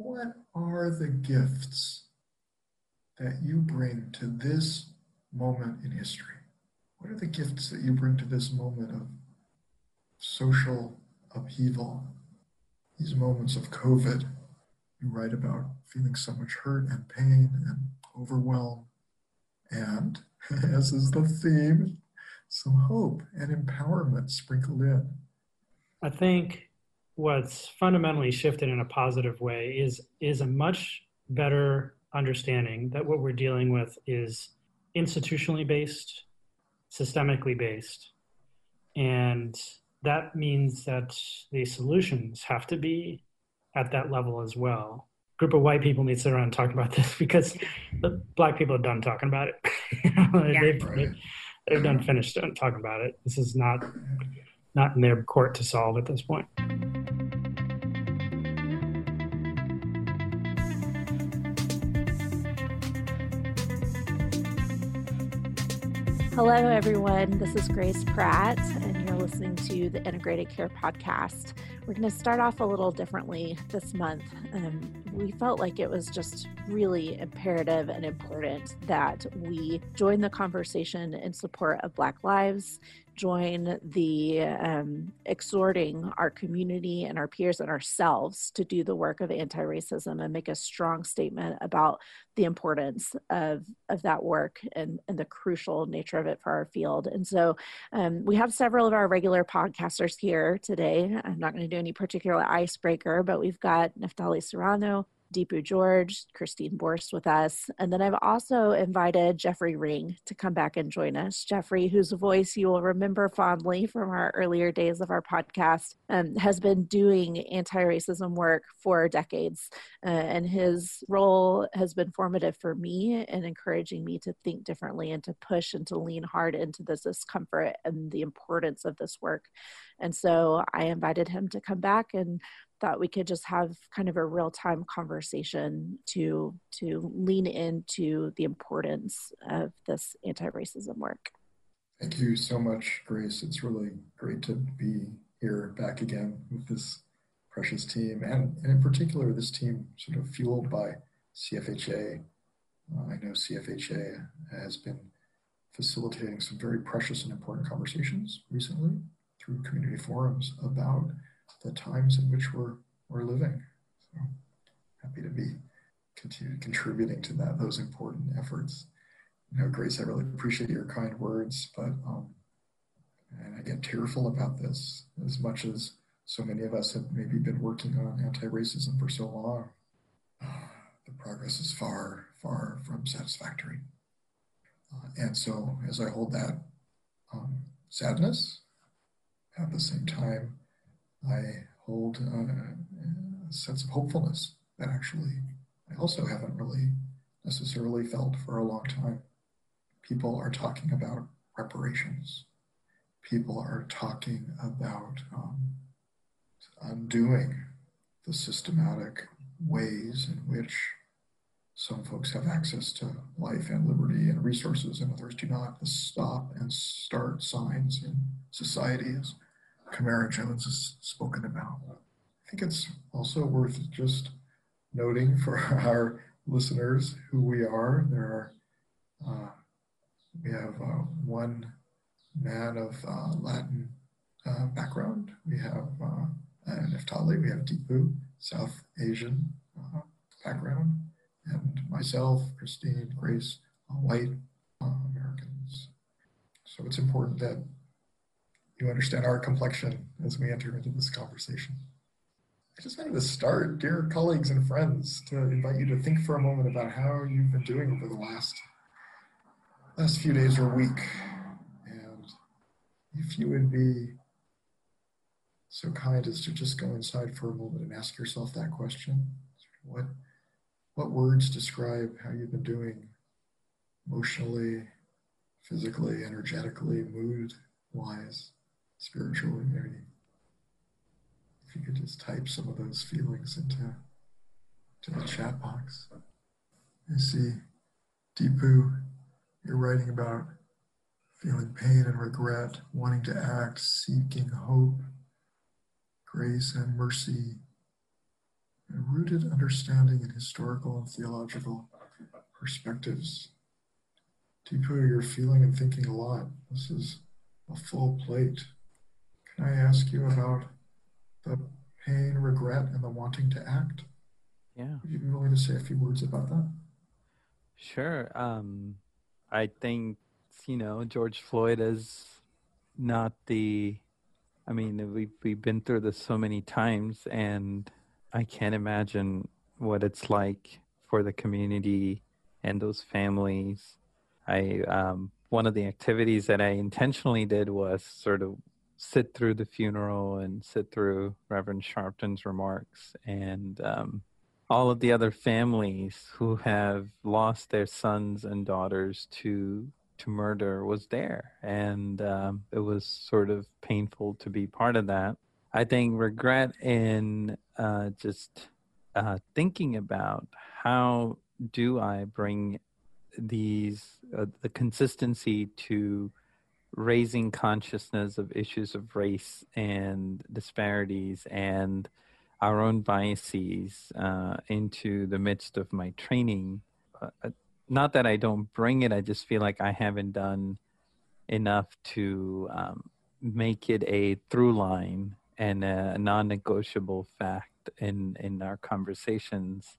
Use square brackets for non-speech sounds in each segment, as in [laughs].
what are the gifts that you bring to this moment in history? What are the gifts that you bring to this moment of social upheaval, these moments of COVID? You write about feeling so much hurt and pain and overwhelm, and [laughs] as is the theme, some hope and empowerment sprinkled in. I think what's fundamentally shifted in a positive way is is a much better understanding that what we're dealing with is institutionally based, systemically based, and that means that the solutions have to be at that level as well. A group of white people need to sit around and talk about this [laughs] because the black people are done talking about it. [laughs] yeah. they've, right. they've done finished talking about it. This is not not in their court to solve at this point. Hello, everyone. This is Grace Pratt, and you're listening to the Integrated Care Podcast. We're going to start off a little differently this month. Um, we felt like it was just really imperative and important that we join the conversation in support of Black lives join the um, exhorting our community and our peers and ourselves to do the work of anti-racism and make a strong statement about the importance of, of that work and, and the crucial nature of it for our field. And so um, we have several of our regular podcasters here today. I'm not going to do any particular icebreaker, but we've got Naftali Serrano, Deepu George, Christine Borst with us. And then I've also invited Jeffrey Ring to come back and join us. Jeffrey, whose voice you will remember fondly from our earlier days of our podcast, um, has been doing anti racism work for decades. Uh, and his role has been formative for me in encouraging me to think differently and to push and to lean hard into this discomfort and the importance of this work. And so I invited him to come back and thought we could just have kind of a real time conversation to to lean into the importance of this anti-racism work. Thank you so much, Grace. It's really great to be here back again with this precious team, and, and in particular, this team sort of fueled by CFHA. Uh, I know CFHA has been facilitating some very precious and important conversations recently through community forums about the times in which we're we're living. So happy to be continue contributing to that those important efforts. You know, Grace, I really appreciate your kind words, but um, and I get tearful about this as much as so many of us have maybe been working on anti-racism for so long. [sighs] the progress is far, far from satisfactory. Uh, and so, as I hold that um, sadness, at the same time, I hold uh, a sense of hopefulness that actually I also haven't really necessarily felt for a long time. People are talking about reparations. People are talking about um, undoing the systematic ways in which some folks have access to life and liberty and resources, and others do not. The stop and start signs in society is Camara Jones has spoken about. I think it's also worth just noting for [laughs] our listeners who we are. There are uh, we have uh, one man of uh, Latin uh, background. We have uh, Naftali. We have Deepu, South Asian uh, background, and myself, Christine, Grace, white Americans. So it's important that you understand our complexion as we enter into this conversation. I just wanted to start, dear colleagues and friends, to invite you to think for a moment about how you've been doing over the last last few days or week. And if you would be so kind as to just go inside for a moment and ask yourself that question. What what words describe how you've been doing emotionally, physically, energetically, mood wise? Spiritually, maybe. If you could just type some of those feelings into to the chat box. I see Deepu, you're writing about feeling pain and regret, wanting to act, seeking hope, grace and mercy, and rooted understanding in historical and theological perspectives. Deepu, you're feeling and thinking a lot. This is a full plate. Can I ask you about the pain, regret, and the wanting to act? Yeah. Would you be willing to say a few words about that? Sure. Um, I think, you know, George Floyd is not the, I mean, we've, we've been through this so many times, and I can't imagine what it's like for the community and those families. I, um, one of the activities that I intentionally did was sort of sit through the funeral and sit through Reverend Sharpton's remarks and um, all of the other families who have lost their sons and daughters to to murder was there, and um, it was sort of painful to be part of that. I think regret in uh, just uh, thinking about how do I bring these uh, the consistency to raising consciousness of issues of race and disparities and our own biases uh, into the midst of my training. Uh, uh, not that I don't bring it, I just feel like I haven't done enough to um, make it a through line and a non negotiable fact in, in our conversations.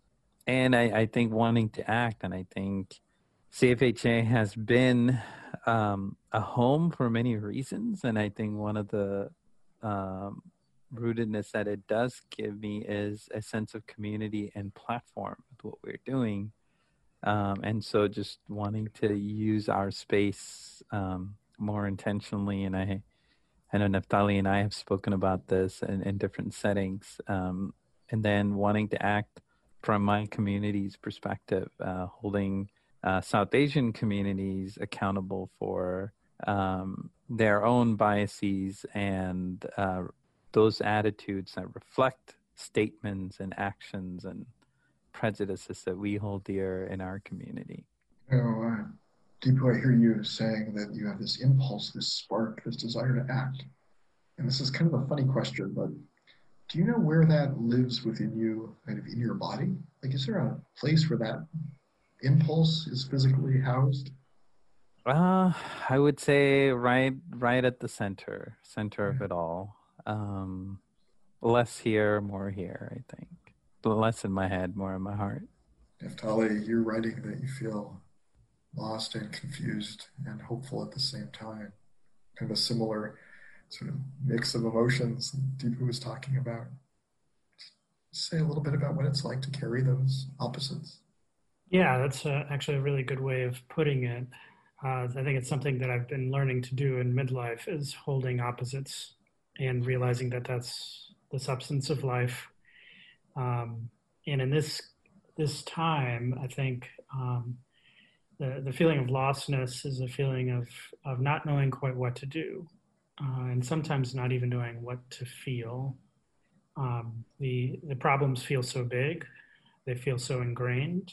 And I, I think wanting to act, and I think CFHA has been um, a home for many reasons, and I think one of the um, rootedness that it does give me is a sense of community and platform with what we're doing. Um, and so just wanting to use our space um, more intentionally. And I, I know Naftali and I have spoken about this in, in different settings. Um, and then wanting to act from my community's perspective, uh, holding uh, South Asian communities accountable for um, their own biases and uh, those attitudes that reflect statements and actions and prejudices that we hold dear in our community. Oh, Deepu, I hear you saying that you have this impulse, this spark, this desire to act. And this is kind of a funny question, but do you know where that lives within you, kind of in your body? Like, is there a place where that impulse is physically housed? Uh, I would say right, right at the center, center of it all. Um, less here, more here. I think less in my head, more in my heart. Naftali, you're writing that you feel lost and confused and hopeful at the same time. Kind of a similar sort of mix of emotions Deepu was talking about. Say a little bit about what it's like to carry those opposites. Yeah, that's uh, actually a really good way of putting it. Uh, I think it's something that I've been learning to do in midlife is holding opposites and realizing that that's the substance of life. Um, and in this this time, I think um, the the feeling of lostness is a feeling of of not knowing quite what to do, uh, and sometimes not even knowing what to feel. Um, the the problems feel so big, they feel so ingrained.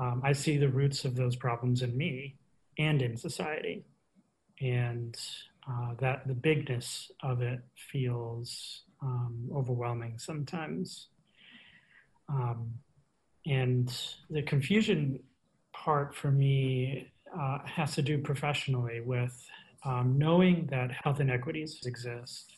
Um, I see the roots of those problems in me and in society, and uh, that the bigness of it feels um, overwhelming sometimes. Um, and the confusion part for me uh, has to do professionally with um, knowing that health inequities exist,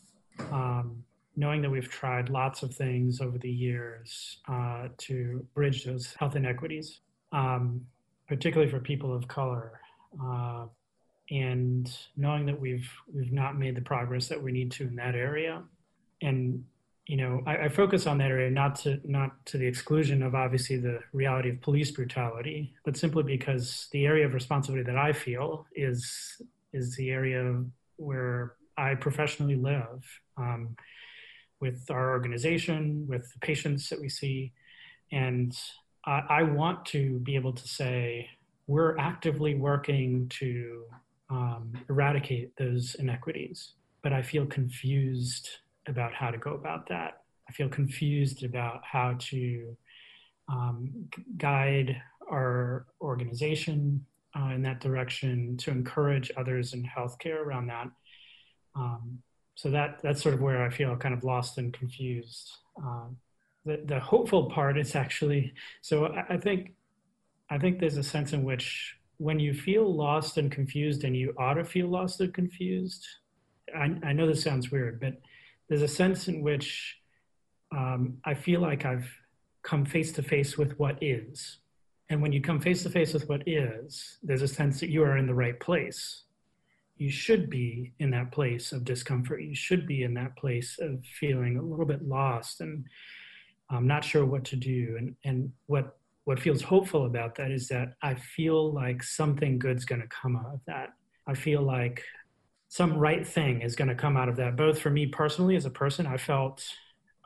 um, knowing that we've tried lots of things over the years uh, to bridge those health inequities, um, particularly for people of color. Uh, and knowing that we've we've not made the progress that we need to in that area and you know I, I, focus on that area not to not to the exclusion of obviously the reality of police brutality but simply because the area of responsibility that i feel is is the area where i professionally live um, with our organization with the patients that we see and I, I want to be able to say we're actively working to um, eradicate those inequities. But I feel confused about how to go about that. I feel confused about how to um, guide our organization uh, in that direction to encourage others in healthcare around that. Um, so that that's sort of where I feel kind of lost and confused. Um, the, the hopeful part is actually so I, I think I think there's a sense in which when you feel lost and confused and you ought to feel lost and confused, I, I know this sounds weird, but there's a sense in which um, I feel like I've come face to face with what is. And when you come face to face with what is, there's a sense that you are in the right place. You should be in that place of discomfort. You should be in that place of feeling a little bit lost and um, not sure what to do. And, and what, what feels hopeful about that is that I feel like something good's going to come out of that. I feel like some right thing is going to come out of that. Both for me personally as a person, I felt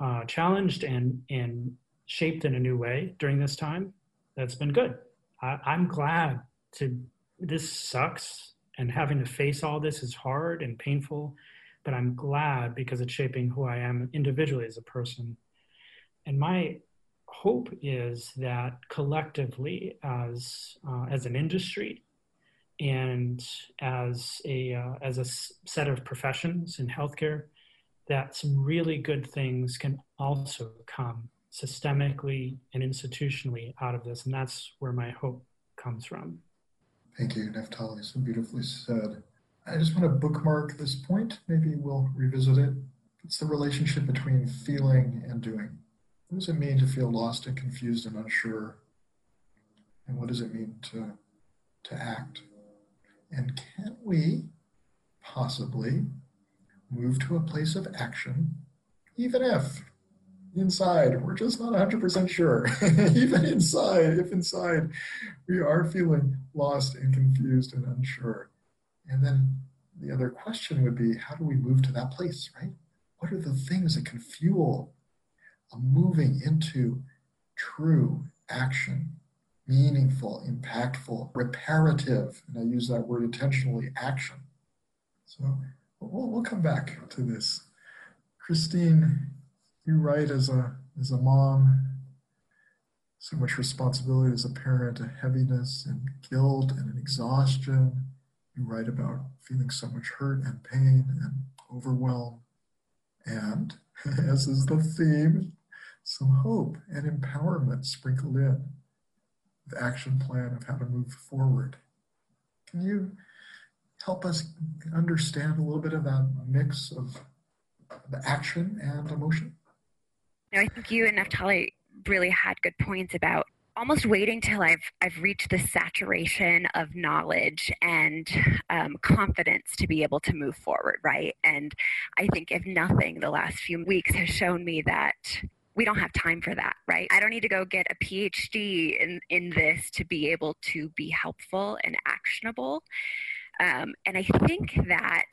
uh, challenged and and shaped in a new way during this time. That's been good. I, I'm glad to. This sucks, and having to face all this is hard and painful, but I'm glad because it's shaping who I am individually as a person. And my hope is that collectively, as uh, as an industry, and as a uh, as a set of professions in healthcare that some really good things can also come systemically and institutionally out of this. And that's where my hope comes from. Thank you naftali so beautifully said. I just want to bookmark this point. Maybe we'll revisit it. It's the relationship between feeling and doing what does it mean to feel lost and confused and unsure and what does it mean to to act and can we possibly move to a place of action, even if inside we're just not 100% sure? [laughs] even inside, if inside we are feeling lost and confused and unsure. And then the other question would be how do we move to that place, right? What are the things that can fuel moving into true action meaningful, impactful, reparative, and I use that word intentionally, action. So we'll, we'll come back to this. Christine, you write as a as a mom, so much responsibility as a parent, a heaviness and guilt and an exhaustion. You write about feeling so much hurt and pain and overwhelm. And, [laughs] as is the theme, some hope and empowerment sprinkled in the action plan of how to move forward. Can you help us understand a little bit of that mix of the action and emotion? I think you and Naftali really had good points about almost waiting till I've I've reached the saturation of knowledge and um, confidence to be able to move forward, right? And I think if nothing, the last few weeks has shown me that we don't have time for that, right? I don't need to go get a PhD in, in this to be able to be helpful and actionable. Um, and I think that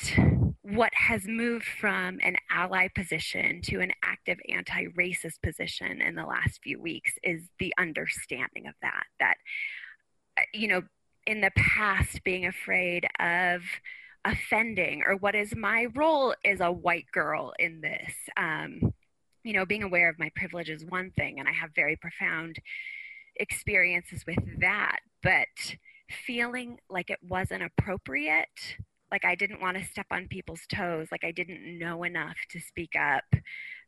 what has moved from an ally position to an active anti racist position in the last few weeks is the understanding of that. That, uh, you know, in the past, being afraid of offending or what is my role as a white girl in this. Um, you know, being aware of my privilege is one thing, and I have very profound experiences with that, but feeling like it wasn't appropriate, like I didn't want to step on people's toes, like I didn't know enough to speak up,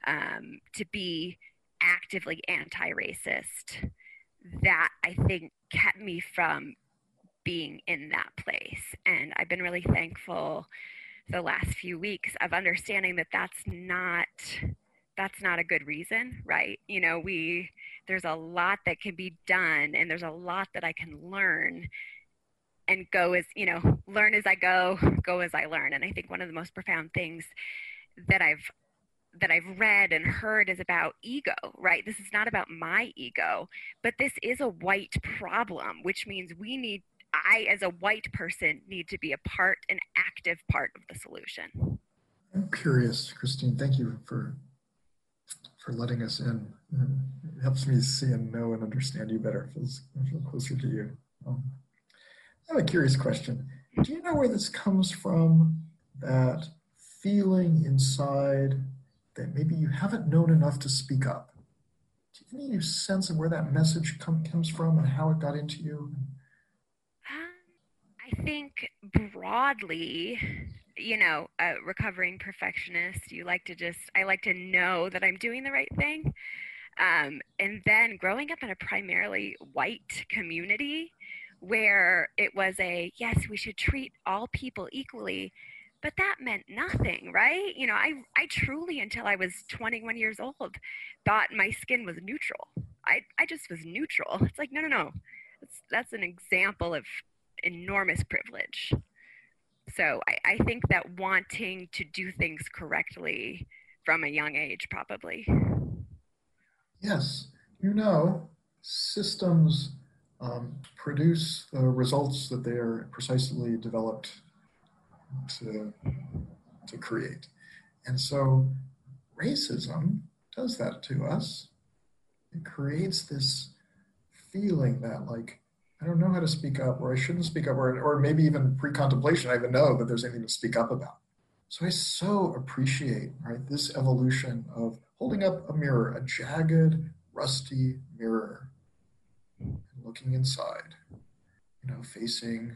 um, to be actively anti racist, that I think kept me from being in that place. And I've been really thankful the last few weeks of understanding that that's not that's not a good reason, right? You know, we there's a lot that can be done and there's a lot that I can learn and go as, you know, learn as I go, go as I learn. And I think one of the most profound things that I've that I've read and heard is about ego, right? This is not about my ego, but this is a white problem, which means we need I as a white person need to be a part an active part of the solution. I'm curious, Christine, thank you for for letting us in. It helps me see and know and understand you better. Feels, feel closer to you. Um, I have a curious question. Do you know where this comes from? That feeling inside that maybe you haven't known enough to speak up. Do you have any sense of where that message come, comes from and how it got into you? Um, I think broadly, you know, a recovering perfectionist, you like to just, I like to know that I'm doing the right thing. Um, and then growing up in a primarily white community where it was a yes, we should treat all people equally, but that meant nothing, right? You know, I, I truly, until I was 21 years old, thought my skin was neutral. I, I just was neutral. It's like, no, no, no. That's, that's an example of enormous privilege. So I, I think that wanting to do things correctly from a young age, probably. Yes. You know, systems um, produce the results that they are precisely developed to, to create. And so racism does that to us. It creates this feeling that, like, I don't know how to speak up, or I shouldn't speak up, or, or maybe even pre contemplation, I even know that there's anything to speak up about. So I so appreciate, right, this evolution of holding up a mirror, a jagged, rusty mirror, looking inside, you know, facing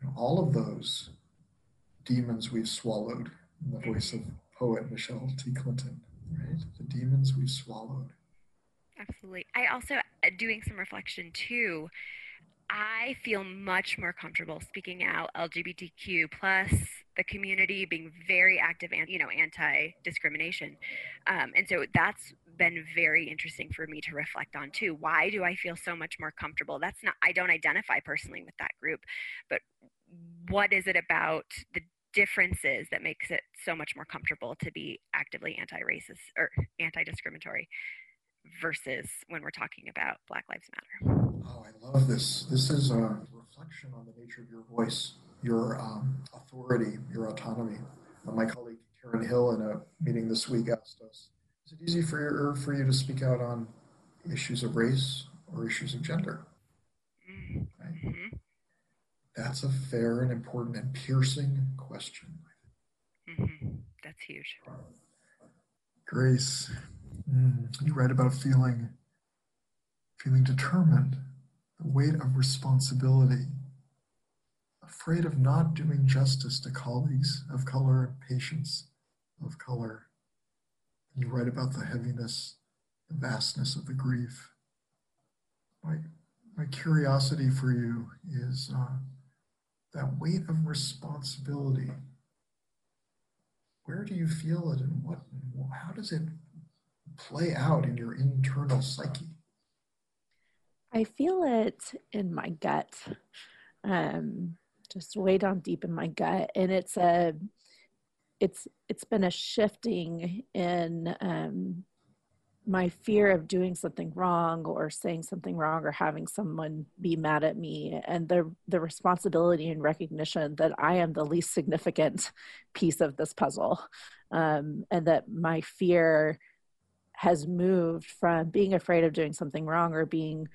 you know, all of those demons we've swallowed, in the voice of poet Michelle T. Clinton, right? The demons we've swallowed. Absolutely. I also, uh, doing some reflection too, I feel much more comfortable speaking out LGBTQ plus the community being very active and you know anti-discrimination, um, and so that's been very interesting for me to reflect on too. Why do I feel so much more comfortable? That's not I don't identify personally with that group, but what is it about the differences that makes it so much more comfortable to be actively anti-racist or anti-discriminatory versus when we're talking about Black Lives Matter. Oh, I love this. This is a reflection on the nature of your voice, your um, authority, your autonomy. Uh, my colleague Karen Hill, in a meeting this week, asked us Is it easy for, your, for you to speak out on issues of race or issues of gender? Mm-hmm. That's a fair and important and piercing question. Mm-hmm. That's huge. Grace, mm, you write about feeling, feeling determined, the weight of responsibility, afraid of not doing justice to colleagues of color and patients of color. You write about the heaviness, the vastness of the grief. My, my curiosity for you is. Uh, that weight of responsibility where do you feel it and what how does it play out in your internal psyche i feel it in my gut um, just way down deep in my gut and it's a it's it's been a shifting in um, my fear of doing something wrong or saying something wrong or having someone be mad at me and the the responsibility and recognition that I am the least significant [laughs] piece of this puzzle. Um, and that my fear has moved from being afraid of doing something wrong or being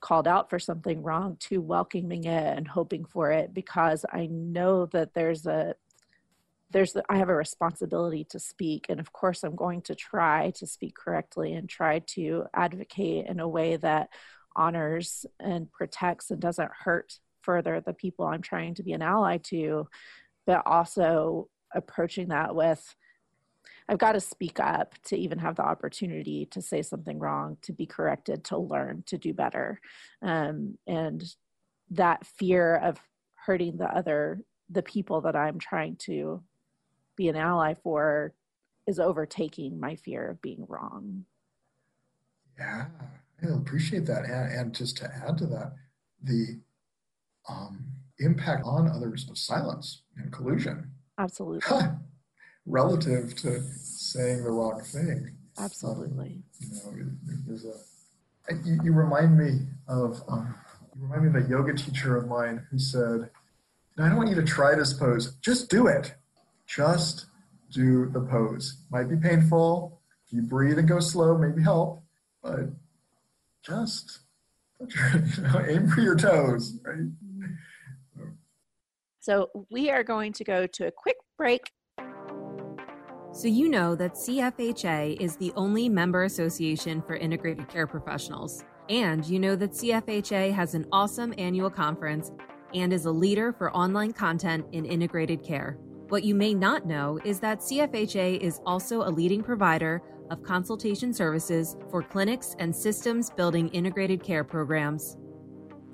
called out for something wrong to welcoming it and hoping for it because I know that there's a there's i have a responsibility to speak and of course i'm going to try to speak correctly and try to advocate in a way that honors and protects and doesn't hurt further the people i'm trying to be an ally to but also approaching that with I've got to speak up to even have the opportunity to say something wrong, to be corrected, to learn, to do better. Um, and that fear of hurting the other, the people that I'm trying to be an ally for is overtaking my fear of being wrong. Yeah, I appreciate that. And, and just to add to that, the um, impact on others of silence and collusion. Absolutely. [laughs] Relative to saying the wrong thing. Absolutely. Um, you know, a, you, you remind me of, um, you remind me of a yoga teacher of mine who said, I don't want you to try this pose, just do it just do the pose. Might be painful. If you breathe and go slow, maybe help, but just [laughs] you know, aim for your toes, right? So we are going to go to a quick break. So, you know that CFHA is the only member association for integrated care professionals. And you know that CFHA has an awesome annual conference and is a leader for online content in integrated care. What you may not know is that CFHA is also a leading provider of consultation services for clinics and systems building integrated care programs.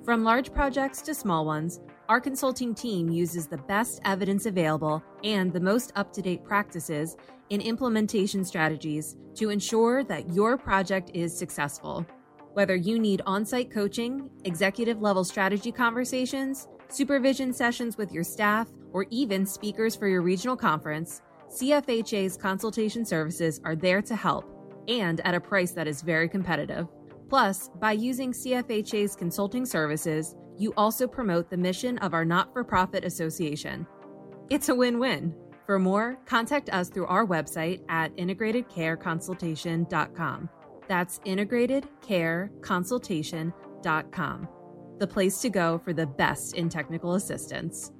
From large projects to small ones, our consulting team uses the best evidence available and the most up to date practices in implementation strategies to ensure that your project is successful. Whether you need on site coaching, executive level strategy conversations, supervision sessions with your staff, or even speakers for your regional conference, CFHA's consultation services are there to help and at a price that is very competitive. Plus, by using CFHA's consulting services, you also promote the mission of our not for profit association. It's a win win. For more, contact us through our website at integratedcareconsultation.com. That's integratedcareconsultation.com, the place to go for the best in technical assistance.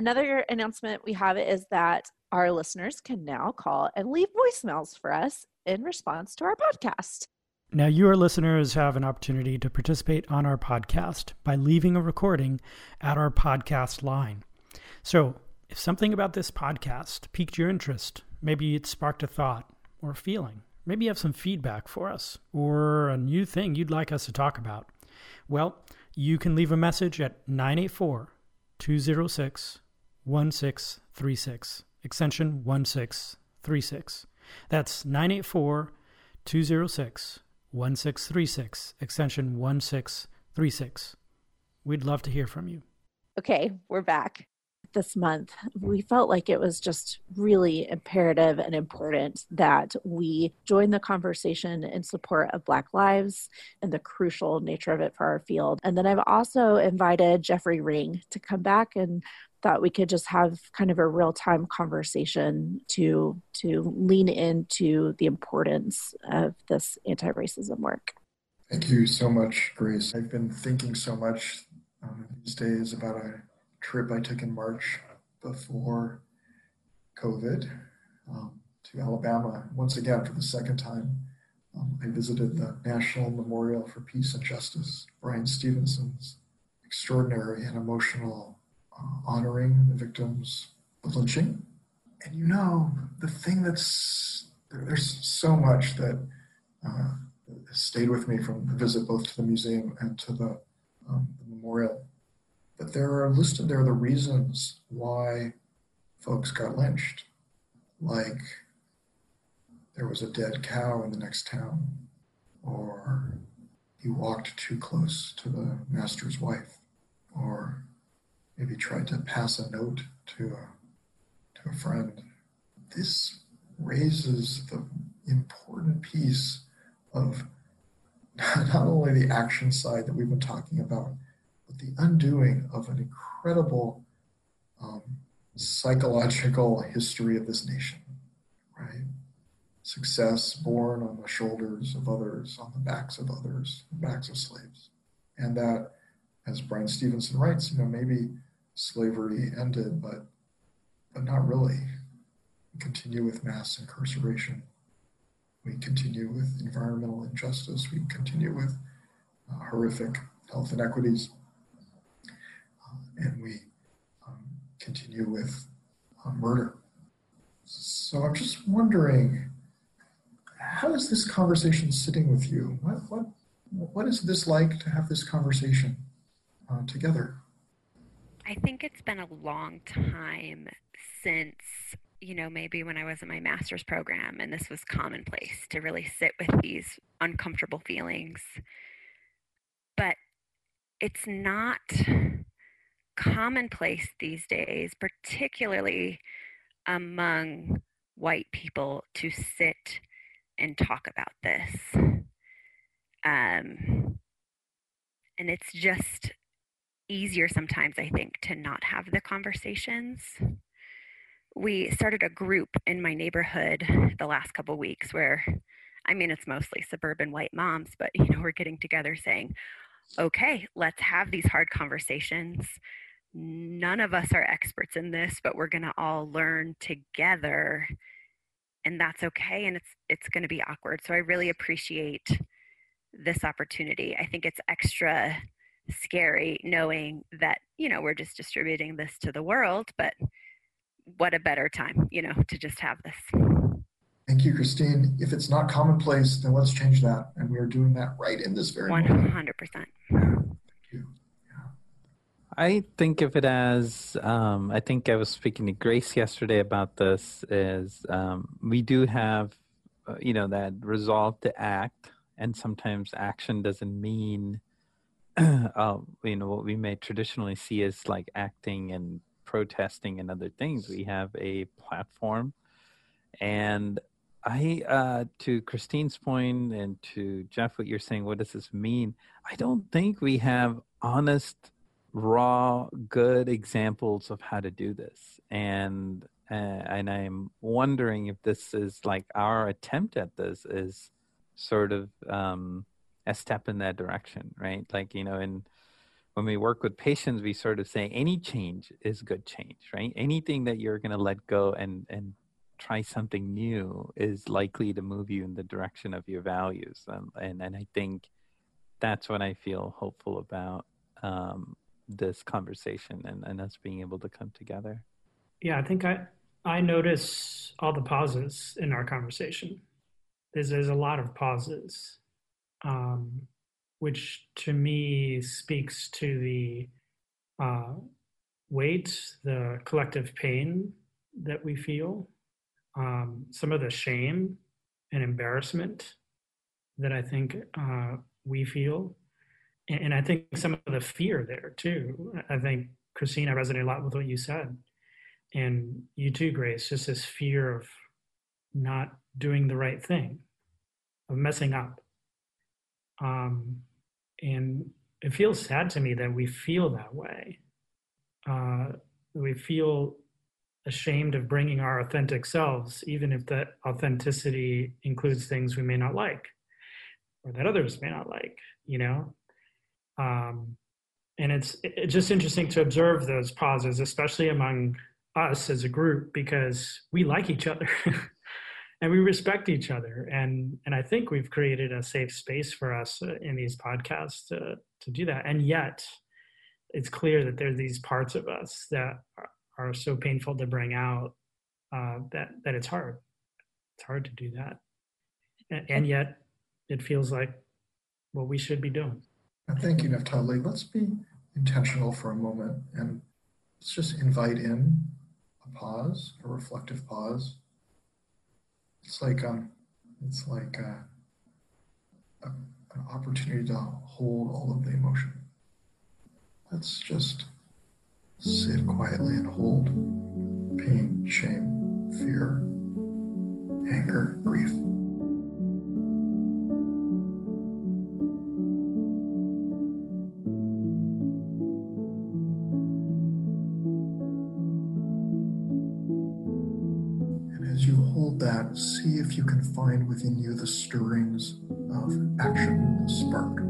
Another announcement we have is that our listeners can now call and leave voicemails for us in response to our podcast. Now, your listeners have an opportunity to participate on our podcast by leaving a recording at our podcast line. So, if something about this podcast piqued your interest, maybe it sparked a thought or a feeling, maybe you have some feedback for us or a new thing you'd like us to talk about, well, you can leave a message at 984 206 1636, extension 1636. That's 984 206 1636, extension 1636. We'd love to hear from you. Okay, we're back this month, we felt like it was just really imperative and important that we join the conversation in support of Black lives and the crucial nature of it for our field. And then I've also invited Jeffrey Ring to come back and thought we could just have kind of a real-time conversation to to lean into the importance of this anti-racism work. Thank you so much, Grace. I've been thinking so much um, these days about a trip I took in March before COVID um, to Alabama. Once again, for the second time, um, I visited the National Memorial for Peace and Justice, Bryan Stevenson's extraordinary and emotional honoring the victims of lynching. And you know, the thing that's there's so much that uh, stayed with me from the visit both to the museum and to the, um, the memorial but there are listed there the reasons why folks got lynched. Like there was a dead cow in the next town, or he walked too close to the master's wife, or maybe tried to pass a note to a, to a friend. This raises the important piece of [laughs] not only the action side that we've been talking about, but the undoing of an incredible um, psychological history of this nation, right? Success born on the shoulders of others, on the backs of others, backs of slaves. And that, as Bryan Stevenson writes, you know, maybe slavery ended, but but not really. We continue with mass incarceration. We continue with environmental injustice. We continue with uh, horrific health inequities and we um, continue with uh, murder. So I'm just wondering, how is this conversation sitting with you? What what what is this like to have this conversation uh, together? I think it's been a long time since you know maybe when I was in my master's program and this was commonplace to really sit with these uncomfortable feelings. But it's not commonplace these days, particularly among white people, to sit and talk about this. Um, and it's just easier sometimes, I think, to not have the conversations. We started a group in my neighborhood the last couple weeks where, I mean, it's mostly suburban white moms, but you know, we're getting together saying, okay, let's have these hard conversations none of us are experts in this, but we're going to all learn together and that's okay and it's it's going to be awkward. So I really appreciate this opportunity. I think it's extra scary knowing that, you know, we're just distributing this to the world, but what a better time, you know, to just have this. Thank you, Christine. If it's not commonplace, then let's change that. And we are doing that right in this very 100%. moment. 100%. I think of it as um, I think I was speaking to Grace yesterday about this. Is um, we do have, uh, you know, that resolve to act, and sometimes action doesn't mean, [clears throat] uh, you know, what we may traditionally see as like acting and protesting and other things. We have a platform, and I, uh, to Christine's point and to Jeff, what you're saying, what does this mean? I don't think we have honest raw good examples of how to do this and uh, and i'm wondering if this is like our attempt at this is sort of um, a step in that direction right like you know and when we work with patients we sort of say any change is good change right anything that you're going to let go and and try something new is likely to move you in the direction of your values um, and and i think that's what i feel hopeful about um, this conversation and, and us being able to come together. Yeah, I think I I notice all the pauses in our conversation. There's there's a lot of pauses, um, which to me speaks to the uh, weight, the collective pain that we feel, um, some of the shame and embarrassment that I think uh, we feel and I think some of the fear there too. I think Christina resonated a lot with what you said, and you too, Grace. Just this fear of not doing the right thing, of messing up, um, and it feels sad to me that we feel that way. Uh, we feel ashamed of bringing our authentic selves, even if that authenticity includes things we may not like or that others may not like. You know, um, and it's it's just interesting to observe those pauses, especially among us as a group, because we like each other [laughs] and we respect each other. And and I think we've created a safe space for us uh, in these podcasts to to do that. And yet, it's clear that there are these parts of us that are, are so painful to bring out uh, that that it's hard. It's hard to do that, and, and yet it feels like what we should be doing. Thank you, Naftali. Let's be intentional for a moment and let's just invite in a pause, a reflective pause. It's like um, it's like a, a, an opportunity to hold all of the emotion. Let's just sit quietly and hold pain, shame, fear, anger, grief. Find within you the stirrings of action, the spark,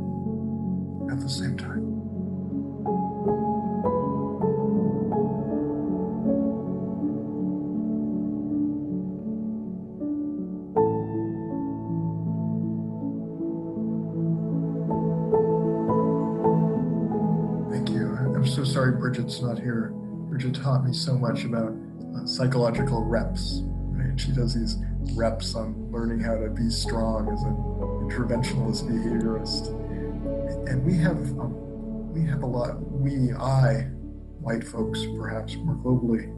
at the same time. Thank you. I'm so sorry Bridget's not here. Bridget taught me so much about uh, psychological reps. Right? She does these reps on learning how to be strong as an interventionalist behaviorist. And we have um, we have a lot. We, I, white folks, perhaps more globally,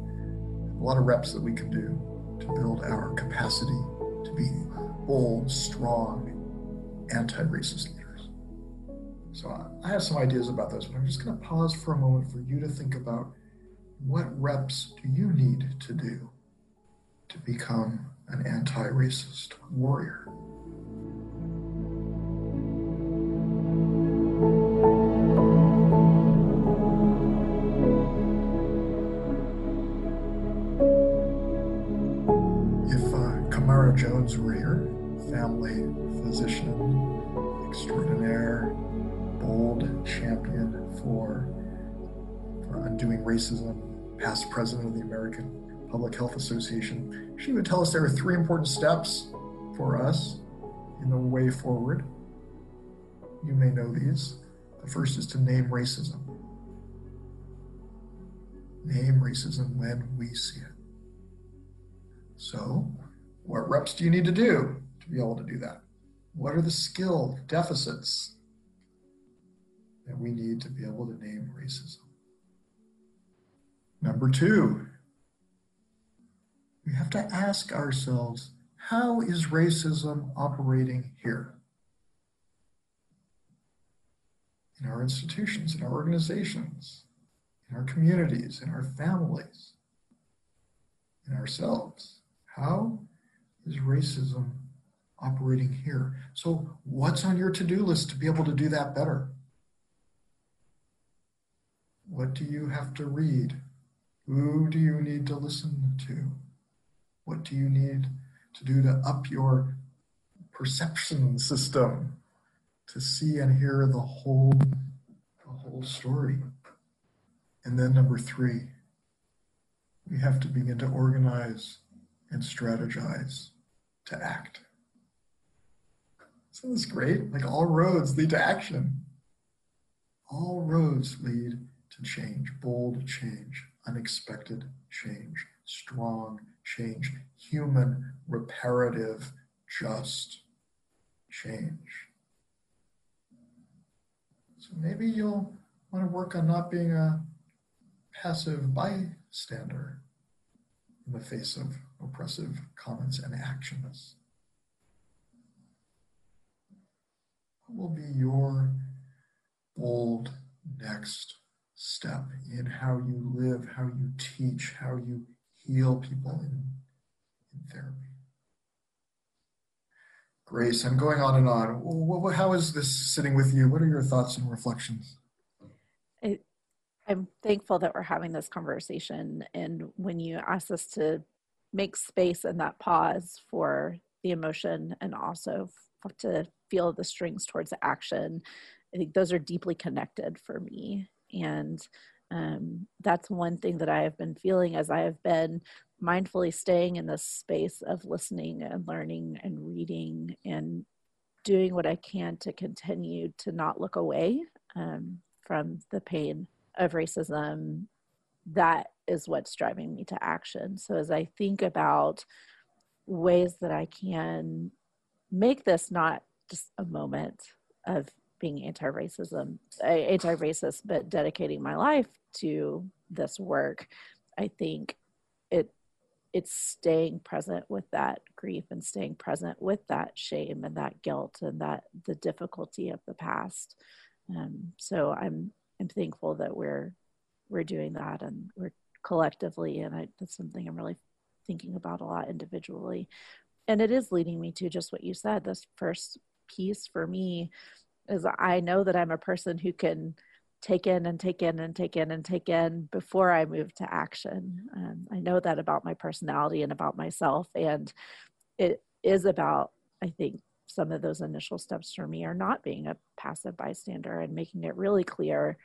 a lot of reps that we can do to build our capacity to be bold, strong, anti-racist leaders. So I have some ideas about those, but I'm just going to pause for a moment for you to think about what reps do you need to do to become an anti racist warrior. If uh, Camara Jones were here, family physician extraordinaire, bold champion for, for undoing racism, past president of the American Public Health Association, she would tell us there are three important steps for us in the way forward. You may know these. The first is to name racism. Name racism when we see it. So, what reps do you need to do to be able to do that? What are the skill deficits that we need to be able to name racism? Number two, we have to ask ourselves how is racism operating here? In our institutions, in our organizations, in our communities, in our families, in ourselves. How is racism operating here? So, what's on your to do list to be able to do that better? What do you have to read? Who do you need to listen to? What do you need to do to up your perception system to see and hear the whole the whole story? And then number 3, we have to begin to organize and strategize to act. Isn't this great? Like all roads lead to action. All roads lead to change, bold change, unexpected change, strong change, human, reparative, just change. So maybe you'll want to work on not being a passive bystander in the face of oppressive comments and actions. What will be your bold next step in how you live, how you teach, how you heal people in, in therapy? Grace, I'm going on and on. How is this sitting with you? What are your thoughts and reflections? I'm thankful that we're having this conversation. And when you ask us to make space and that pause for the emotion and also to feel the strings towards the action, I think those are deeply connected for me. And um, that's one thing that I have been feeling as I have been mindfully staying in this space of listening and learning and reading and doing what I can to continue to not look away um, from the pain of racism, that is what's driving me to action. So as I think about ways that I can make this not just a moment of being anti-racism, anti-racist, but dedicating my life to this work, I think it it's staying present with that grief and staying present with that shame and that guilt and that the difficulty of the past. Um, so I'm I'm thankful that we're we're doing that and we're collectively and I, that's something I'm really thinking about a lot individually. And it is leading me to just what you said. This first piece for me is I know that I'm a person who can take in and take in and take in and take in before I move to action. Um, I know that about my personality and about myself. And it is about, I think, some of those initial steps for me are not being a passive bystander and making it really clear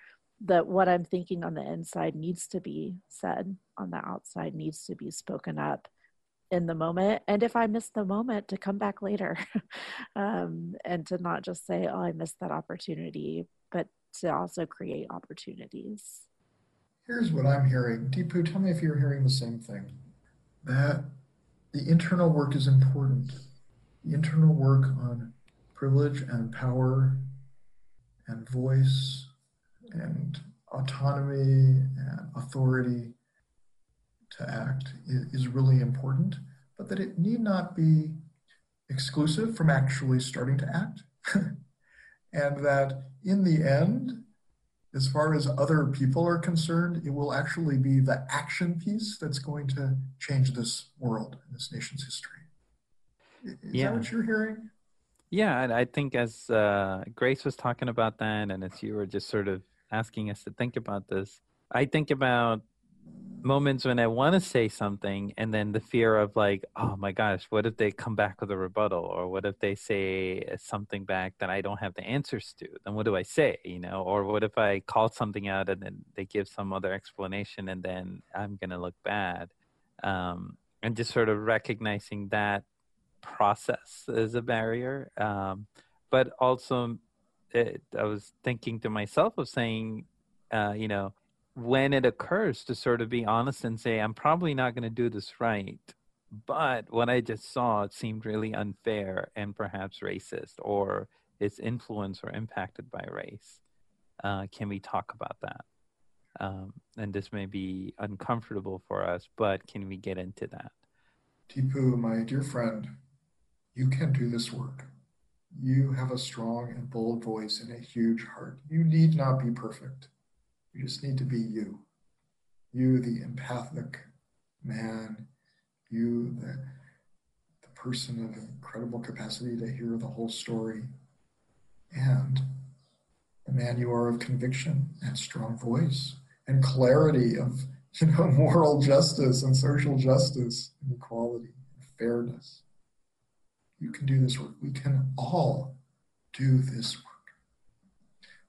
that what I'm thinking on the inside needs to be said on the outside, needs to be spoken up in the moment. And if I miss the moment, to come back later [laughs] um, and to not just say, oh, I missed that opportunity, but to also create opportunities. Here's what I'm hearing. Deepu, tell me if you're hearing the same thing. That the internal work is important the internal work on privilege and power and voice and autonomy and authority to act is, really important, but that it need not be exclusive from actually starting to act. [laughs] and that in the end, as far as other people are concerned, it will actually be the action piece that's going to change this world and this nation's history. Is yeah. that what you're hearing? Yeah, I think as uh, Grace was talking about that, and as you were just sort of asking us to think about this, I think about moments when I want to say something, and then the fear of like, oh my gosh, what if they come back with a rebuttal, or what if they say something back that I don't have the answers to? Then what do I say, you know? Or what if I call something out and then they give some other explanation, and then I'm gonna look bad? Um, and just sort of recognizing that process is a barrier, um, but also it, I was thinking to myself of saying, uh, you know, when it occurs to sort of be honest and say, I'm probably not going to do this right. But what I just saw, seemed really unfair and perhaps racist, or it's influenced or impacted by race. Uh, can we talk about that? Um, and this may be uncomfortable for us, but can we get into that? Deepu, my dear friend, you can do this work. You have a strong and bold voice and a huge heart. You need not be perfect. You just need to be you. You, the empathic man, you, the, the person of incredible capacity to hear the whole story, and the man you are of conviction and strong voice and clarity of [laughs] you know moral justice and social justice and equality and fairness. You can do this work. We can all do this.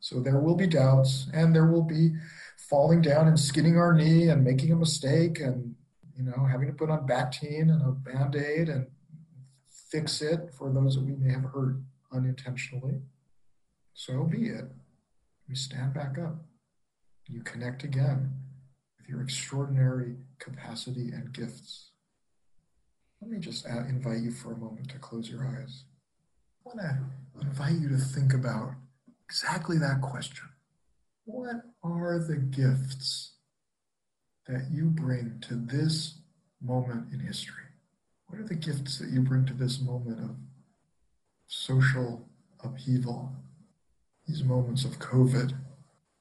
So there will be doubts and there will be falling down and skinning our knee and making a mistake and you know having to put on Bactine and a band-aid and fix it for those that we may have hurt unintentionally. So be it. We stand back up. You connect again with your extraordinary capacity and gifts. Let me just uh, invite you for a moment to close your eyes. I want to invite you to think about exactly that question. What are the gifts that you bring to this moment in history? What are the gifts that you bring to this moment of social upheaval, these moments of COVID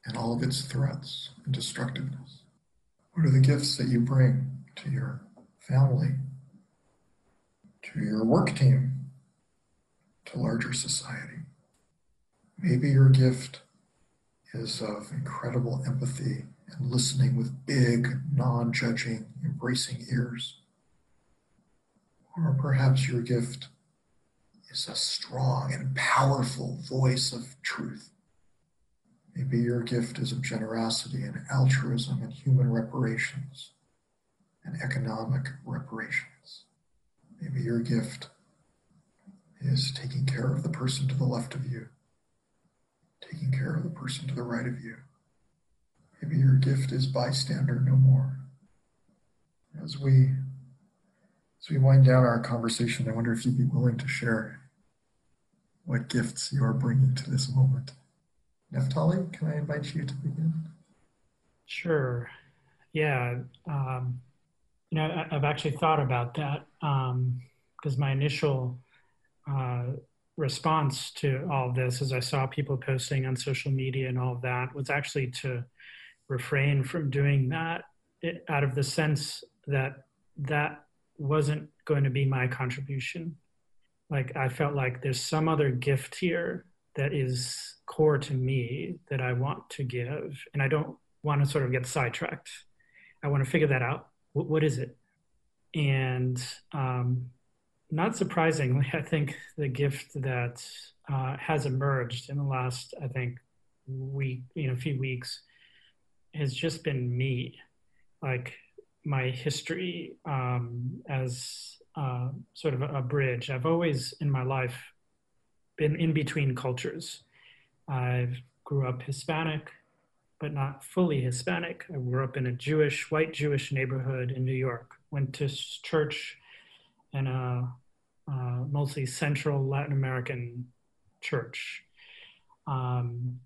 and all of its threats and destructiveness? What are the gifts that you bring to your family, to your work team, to larger society? Maybe your gift is of incredible empathy and listening with big, non judging, embracing ears. Or perhaps your gift is a strong and powerful voice of truth. Maybe your gift is of generosity and altruism and human reparations and economic reparations. Maybe your gift is taking care of the person to the left of you taking care of the person to the right of you. Maybe your gift is bystander no more. As we as we wind down our conversation, I wonder if you'd be willing to share what gifts you are bringing to this moment. Neftali, can I invite you to begin? Sure. Yeah. Um, you know, I, have actually thought about that because um, my initial uh, response to all this, as I saw people posting on social media and all of that, was actually to refrain from doing that out of the sense that that wasn't going to be my contribution. Like I felt like there's some other gift here that is core to me that I want to give, and I don't want to sort of get sidetracked. I want to figure that out. what, what is it? And um, not surprisingly, I think the gift that uh, has emerged in the last, I think, week, you know, few weeks, has just been me, like my history um, as uh, sort of a, bridge. I've always in my life been in between cultures. I grew up Hispanic, but not fully Hispanic. I grew up in a Jewish, white Jewish neighborhood in New York. Went to church in a uh, mostly Central Latin American church. Um,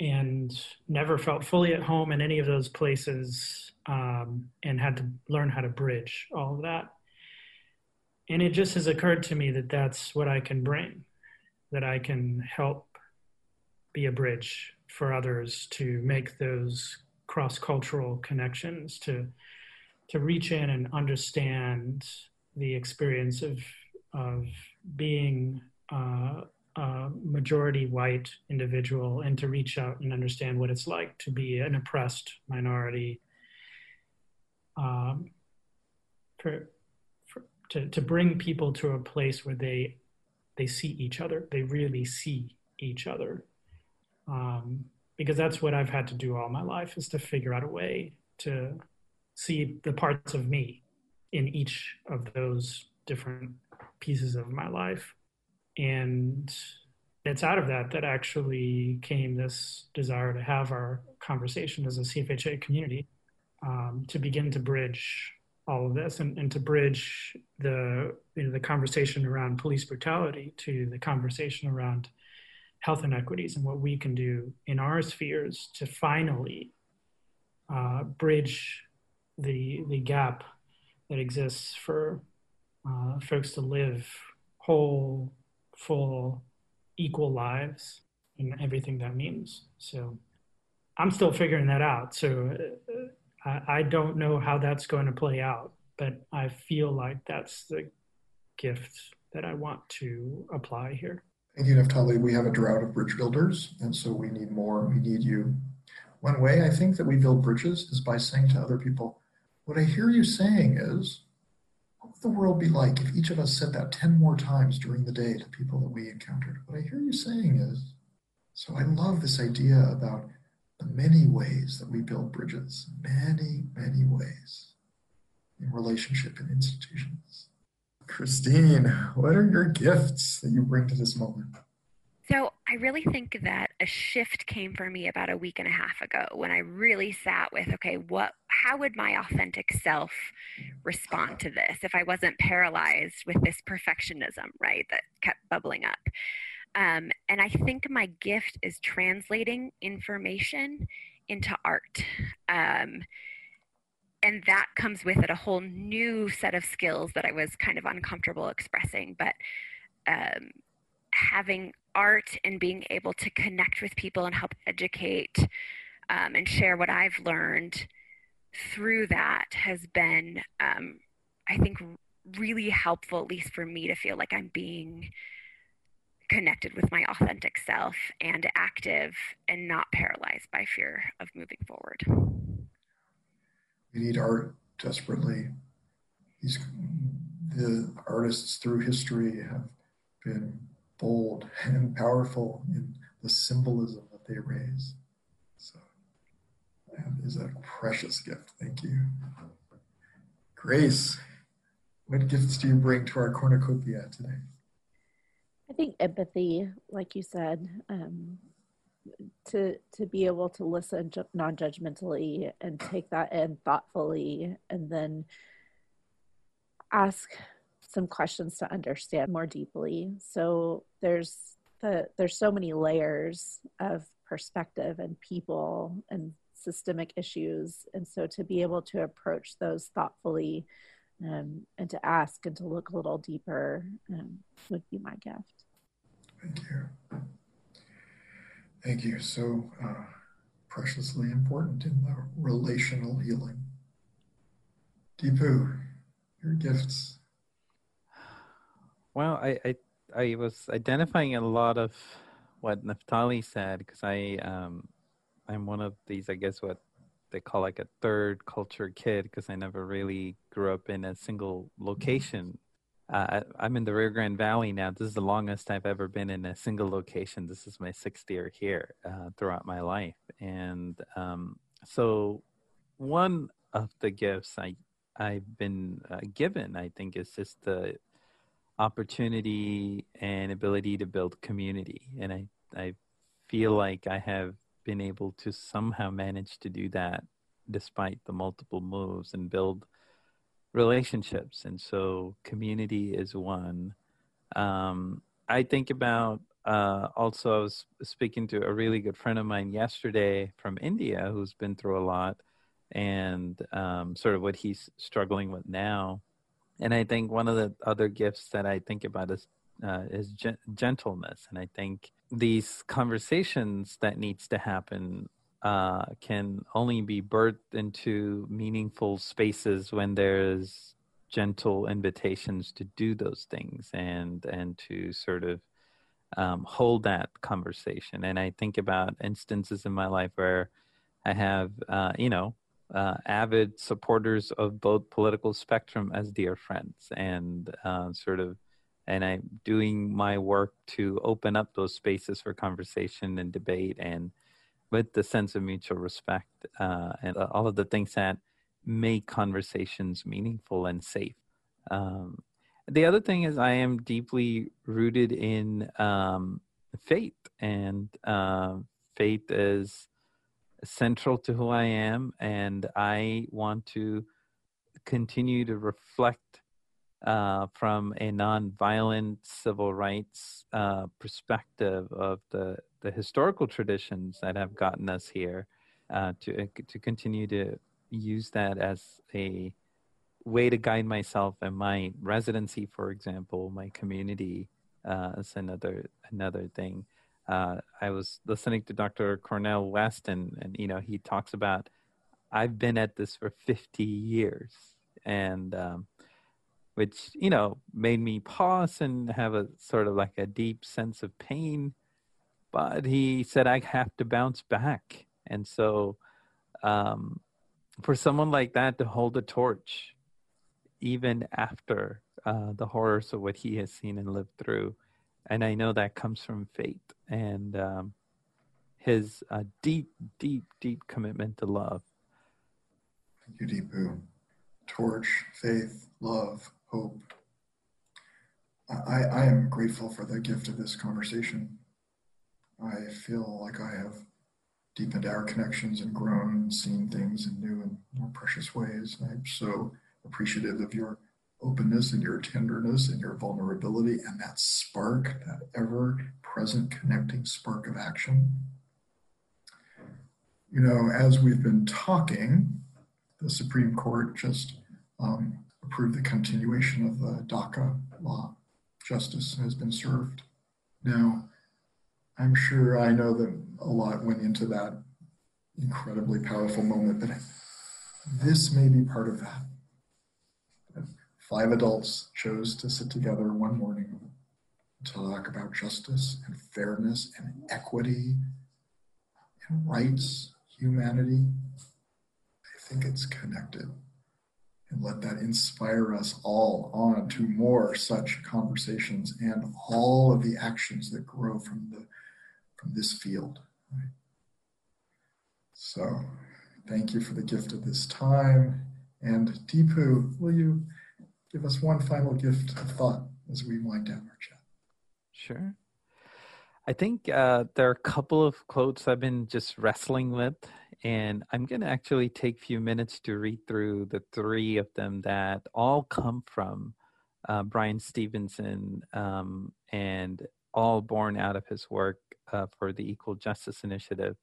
and never felt fully at home in any of those places um, and had to learn how to bridge all of that. And it just has occurred to me that that's what I can bring, that I can help be a bridge for others to make those cross cultural connections, to, to reach in and understand the experience of of being uh, a majority white individual and to reach out and understand what it's like to be an oppressed minority. Um, for, for, to, to bring people to a place where they they see each other, they really see each other. Um, because that's what I've had to do all my life is to figure out a way to see the parts of me in each of those different pieces of my life. And it's out of that that actually came this desire to have our conversation as a CFHA community um, to begin to bridge all of this and, and to bridge the you know the conversation around police brutality to the conversation around health inequities and what we can do in our spheres to finally uh, bridge the the gap that exists for uh, folks to live whole, full, equal lives and everything that means. So I'm still figuring that out. So uh, I, I don't know how that's going to play out, but I feel like that's the gift that I want to apply here. Thank you, Neftali. We have a drought of bridge builders, and so we need more. We need you. One way I think that we build bridges is by saying to other people, what I hear you saying is, what would the world be like if each of us said that 10 more times during the day to people that we encountered? What I hear you saying is, so I love this idea about the many ways that we build bridges, many, many ways in relationship and institutions. Christine, what are your gifts that you bring to this moment? I really think that a shift came for me about a week and a half ago when I really sat with, okay, what how would my authentic self respond to this if I wasn't paralyzed with this perfectionism, right, that kept bubbling up. Um, and I think my gift is translating information into art. Um, and that comes with it a whole new set of skills that I was kind of uncomfortable expressing. But um, having art and being able to connect with people and help educate um, and share what I've learned through that has been, um, I think, really helpful, at least for me, to feel like I'm being connected with my authentic self and active and not paralyzed by fear of moving forward. We need art desperately. These, the artists through history have been bold [laughs] and powerful in the symbolism that they raise. So that is a precious gift. Thank you. Grace, what gifts do you bring to our cornucopia today? I think empathy, like you said, um, to to be able to listen non-judgmentally and take that in thoughtfully, and then ask some questions to understand more deeply. So there's the there's so many layers of perspective and people and systemic issues, and so to be able to approach those thoughtfully um, and to ask and to look a little deeper um, would be my gift. Thank you. Thank you. So uh, preciously important in the relational healing. Deepu, your gifts. Well, I, I, I was identifying a lot of what Neftali said because I um I'm one of these I guess what they call like a third culture kid because I never really grew up in a single location. Uh, I, am in the Rio Grande Valley now. This is the longest I've ever been in a single location. This is my sixth year here uh, throughout my life, and um, so one of the gifts I I've been uh, given, I think, is just the opportunity and ability to build community. And I, I feel like I have been able to somehow manage to do that despite the multiple moves and build relationships. And so community is one. Um, I think about uh, also, I was speaking to a really good friend of mine yesterday from India who's been through a lot and um, sort of what he's struggling with now and I think one of the other gifts that I think about is uh, is gen- gentleness, and I think these conversations that needs to happen uh, can only be birthed into meaningful spaces when there's gentle invitations to do those things and and to sort of um, hold that conversation. And I think about instances in my life where I have, uh, you know, uh, avid supporters of both political spectrum as dear friends and uh, sort of and i'm doing my work to open up those spaces for conversation and debate and with the sense of mutual respect uh, and all of the things that make conversations meaningful and safe. Um, the other thing is i am deeply rooted in um, faith, and uh, faith is central to who I am, and I want to continue to reflect uh, from a nonviolent civil rights uh, perspective of the, the historical traditions that have gotten us here uh, to, to continue to use that as a way to guide myself and my residency, for example, my community uh, is another another thing. Uh, I was listening to Dr. Cornel West, and, and you know he talks about I've been at this for 50 years, and um, which you know made me pause and have a sort of like a deep sense of pain. But he said I have to bounce back, and so um, for someone like that to hold a torch, even after uh, the horrors of what he has seen and lived through, and I know that comes from faith and um, his uh, deep, deep, deep commitment to love. Thank you, Deepu. Torch, faith, love, hope. I, I am grateful for the gift of this conversation. I feel like I have deepened our connections and grown and seen things in new and more precious ways. I'm so appreciative of your openness and your tenderness and your vulnerability and that spark, that ever present connecting spark of action. You know, as we've been talking, the Supreme Court just um, approved the continuation of the DACA law. Justice has been served. Now, I'm sure I know that a lot went into that incredibly powerful moment, but this may be part of that. Five adults chose to sit together one morning to talk about justice and fairness and equity and rights, humanity. I think it's connected and let that inspire us all on to more such conversations and all of the actions that grow from the from this field so thank you for the gift of this time and deepu will you give us one final gift of thought as we wind down our chat sure i think uh, there are a couple of quotes i've been just wrestling with and I'm going to actually take a few minutes to read through the three of them that all come from uh, Bryan Stevenson um, and all born out of his work uh, for the Equal Justice Initiative.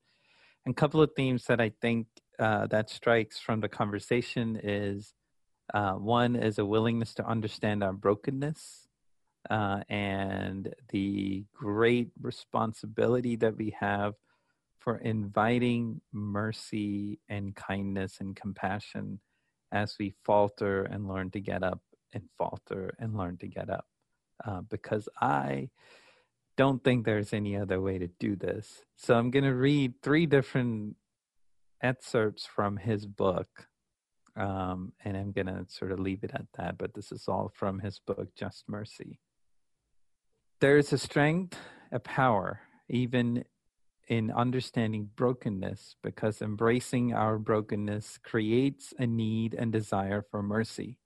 And a couple of themes that I think uh, that strikes from the conversation is uh, one is a willingness to understand our brokenness uh, and the great responsibility that we have for inviting mercy and kindness and compassion as we falter and learn to get up and falter and learn to get up. Uh, because I don't think there's any other way to do this. So I'm going to read three different excerpts from his book. Um, and I'm going to sort of leave it at that. But this is all from his book, Just Mercy. There is a strength, a power, even in understanding brokenness because embracing our brokenness creates a need and desire for mercy,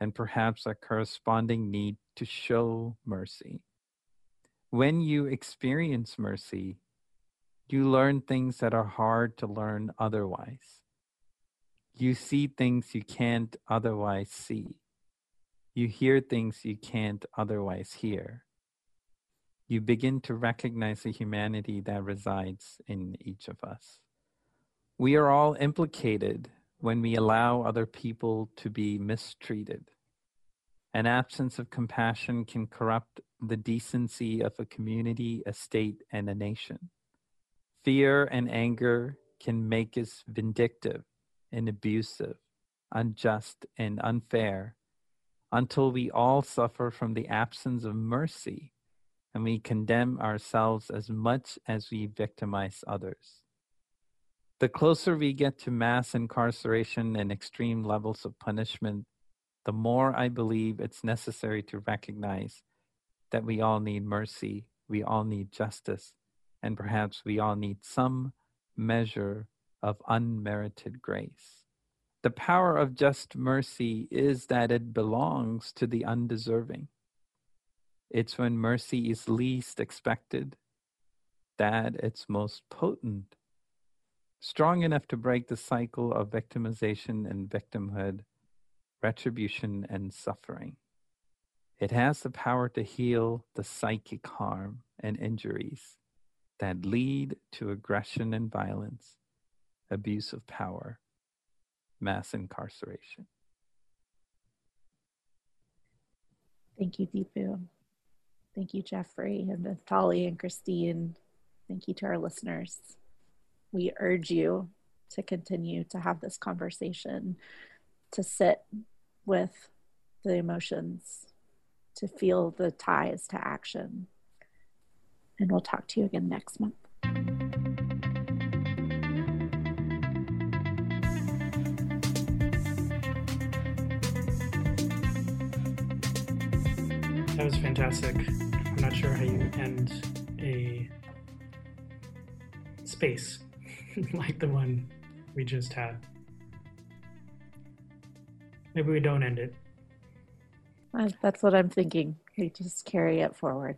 and perhaps a corresponding need to show mercy. When you experience mercy, you learn things that are hard to learn otherwise. You see things you can't otherwise see. You hear things you can't otherwise hear you begin to recognize the humanity that resides in each of us. We are all implicated when we allow other people to be mistreated. An absence of compassion can corrupt the decency of a community, a state, and a nation. Fear and anger can make us vindictive and abusive, unjust and unfair, until we all suffer from the absence of mercy and we condemn ourselves as much as we victimize others. The closer we get to mass incarceration and extreme levels of punishment, the more I believe it's necessary to recognize that we all need mercy, we all need justice, and perhaps we all need some measure of unmerited grace. The power of just mercy is that it belongs to the undeserving. It's when mercy is least expected that it's most potent, strong enough to break the cycle of victimization and victimhood, retribution and suffering. It has the power to heal the psychic harm and injuries that lead to aggression and violence, abuse of power, mass incarceration. Thank you, Deepu. Thank you, Jeffrey and Neftali and Christine. Thank you to our listeners. We urge you to continue to have this conversation, to sit with the emotions, to feel the ties to action. And we'll talk to you again next month. That was fantastic. I'm not sure how you end a space [laughs] like the one we just had. Maybe we don't end it. Uh, that's what I'm thinking. We just carry it forward.